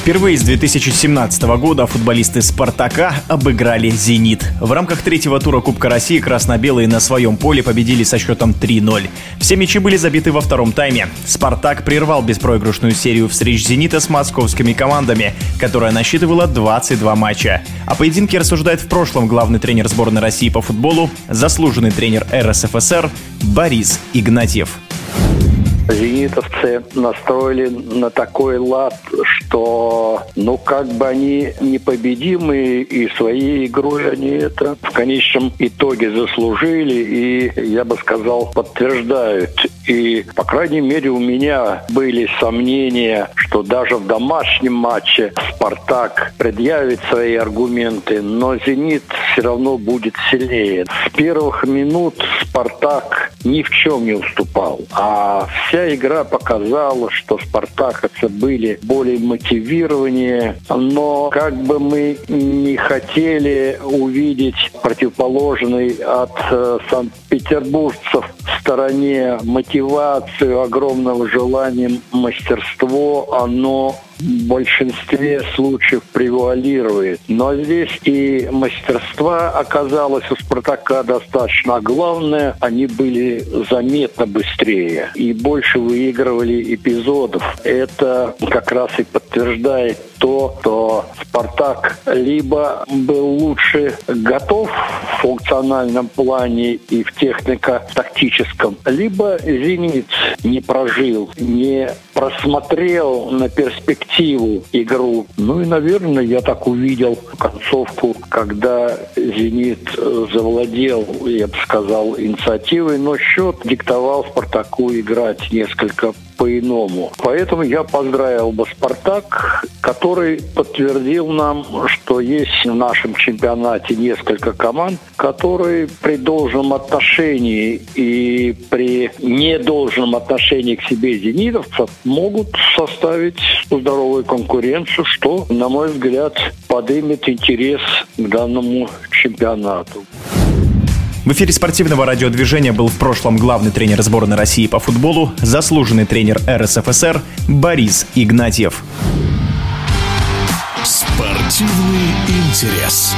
Впервые с 2017 года футболисты «Спартака» обыграли «Зенит». В рамках третьего тура Кубка России красно-белые на своем поле победили со счетом 3-0. Все мячи были забиты во втором тайме. «Спартак» прервал беспроигрышную серию встреч «Зенита» с московскими командами, которая насчитывала 22 матча. О поединке рассуждает в прошлом главный тренер сборной России по футболу, заслуженный тренер РСФСР Борис Игнатьев. Зенитовцы настроили на такой лад, что, ну, как бы они непобедимые, и своей игрой они это в конечном итоге заслужили, и, я бы сказал, подтверждают. И, по крайней мере, у меня были сомнения, что даже в домашнем матче «Спартак» предъявит свои аргументы, но «Зенит» все равно будет сильнее. С первых минут «Спартак» ни в чем не уступал, а вся игра показала, что спартаковцы были более мотивированнее, но как бы мы не хотели увидеть противоположный от э, санкт-петербуржцев стороне мотивацию, огромного желания, мастерство, оно в большинстве случаев превалирует. Но здесь и мастерства оказалось у «Спартака» достаточно. А главное, они были заметно быстрее и больше выигрывали эпизодов. Это как раз и подтверждает то, что «Спартак» либо был лучше готов в функциональном плане и в технико-тактическом, либо «Зенит» не прожил, не просмотрел на перспективу игру. Ну и, наверное, я так увидел концовку, когда «Зенит» завладел, я бы сказал, инициативой, но счет диктовал «Спартаку» играть несколько по-иному. Поэтому я поздравил бы «Спартак», который подтвердил нам, что есть в нашем чемпионате несколько команд, которые при должном отношении и при недолжном отношении к себе зенитовцев могут составить здоровую конкуренцию, что, на мой взгляд, подымет интерес к данному чемпионату. В эфире спортивного радиодвижения был в прошлом главный тренер сборной России по футболу, заслуженный тренер РСФСР Борис Игнатьев. Спортивный интерес.